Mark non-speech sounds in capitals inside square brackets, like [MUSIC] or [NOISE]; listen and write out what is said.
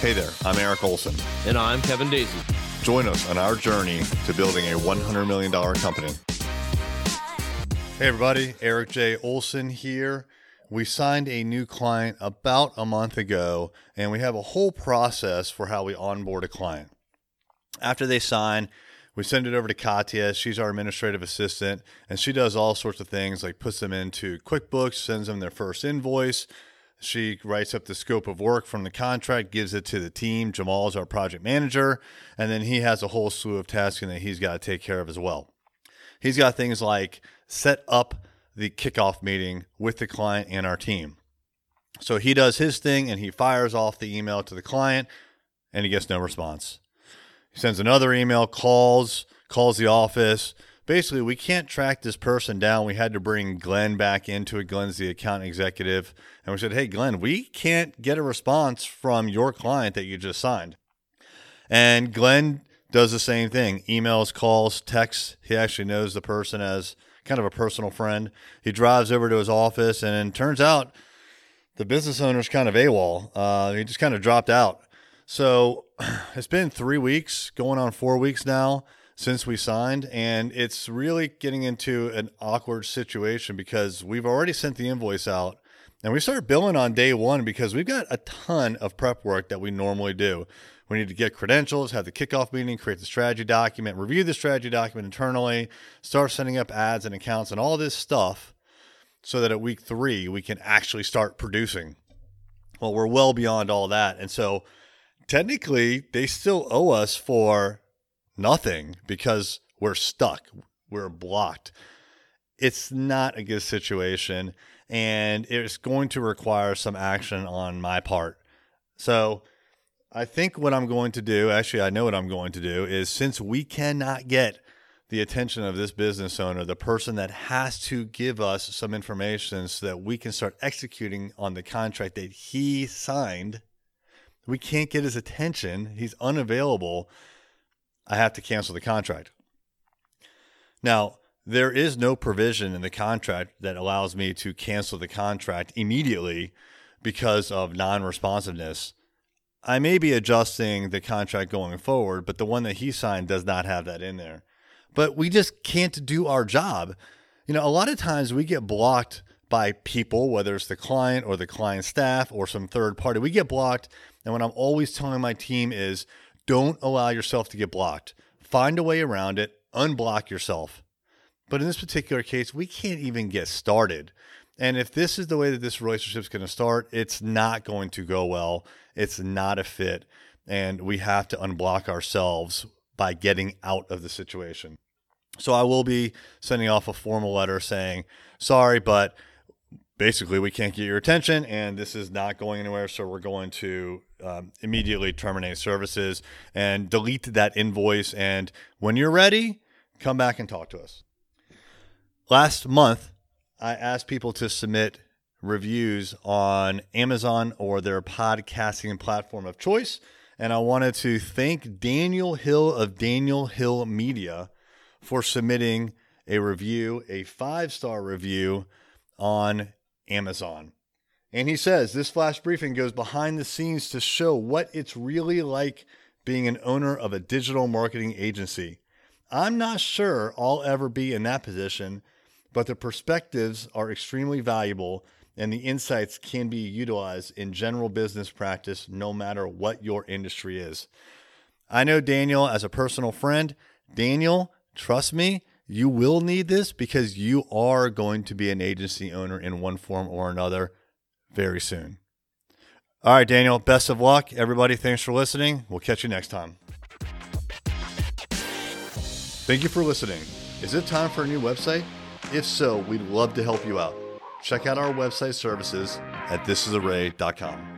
Hey there, I'm Eric Olson. And I'm Kevin Daisey. Join us on our journey to building a $100 million company. Hey, everybody, Eric J. Olson here. We signed a new client about a month ago, and we have a whole process for how we onboard a client. After they sign, we send it over to Katya. She's our administrative assistant, and she does all sorts of things like puts them into QuickBooks, sends them their first invoice, she writes up the scope of work from the contract, gives it to the team. Jamal is our project manager, and then he has a whole slew of tasks that he's got to take care of as well. He's got things like set up the kickoff meeting with the client and our team. So he does his thing and he fires off the email to the client and he gets no response. He sends another email, calls, calls the office, basically we can't track this person down. We had to bring Glenn back into it. Glenn's the account executive. And we said, Hey, Glenn, we can't get a response from your client that you just signed. And Glenn does the same thing emails, calls, texts. He actually knows the person as kind of a personal friend. He drives over to his office, and it turns out the business owner's kind of AWOL. Uh, he just kind of dropped out. So [SIGHS] it's been three weeks, going on four weeks now since we signed. And it's really getting into an awkward situation because we've already sent the invoice out and we start billing on day one because we've got a ton of prep work that we normally do. We need to get credentials, have the kickoff meeting, create the strategy document, review the strategy document internally, start setting up ads and accounts and all this stuff so that at week three we can actually start producing. Well, we're well beyond all that. And so technically, they still owe us for nothing because we're stuck, we're blocked. It's not a good situation, and it's going to require some action on my part. So, I think what I'm going to do, actually, I know what I'm going to do, is since we cannot get the attention of this business owner, the person that has to give us some information so that we can start executing on the contract that he signed, we can't get his attention. He's unavailable. I have to cancel the contract. Now, there is no provision in the contract that allows me to cancel the contract immediately because of non responsiveness. I may be adjusting the contract going forward, but the one that he signed does not have that in there. But we just can't do our job. You know, a lot of times we get blocked by people, whether it's the client or the client staff or some third party. We get blocked. And what I'm always telling my team is don't allow yourself to get blocked. Find a way around it, unblock yourself. But in this particular case, we can't even get started. And if this is the way that this relationship is going to start, it's not going to go well. It's not a fit. And we have to unblock ourselves by getting out of the situation. So I will be sending off a formal letter saying, sorry, but basically we can't get your attention and this is not going anywhere so we're going to um, immediately terminate services and delete that invoice. And when you're ready come back and talk to us. Last month i asked people to submit reviews on amazon or their podcasting platform of choice. And i wanted to thank daniel hill of daniel hill media for submitting a review a five star review on Amazon. And he says this flash briefing goes behind the scenes to show what it's really like being an owner of a digital marketing agency. I'm not sure I'll ever be in that position, but the perspectives are extremely valuable and the insights can be utilized in general business practice no matter what your industry is. I know Daniel as a personal friend. Daniel, trust me, you will need this because you are going to be an agency owner in one form or another very soon. All right, Daniel, best of luck. Everybody, thanks for listening. We'll catch you next time. Thank you for listening. Is it time for a new website? If so, we'd love to help you out. Check out our website services at thisisarray.com.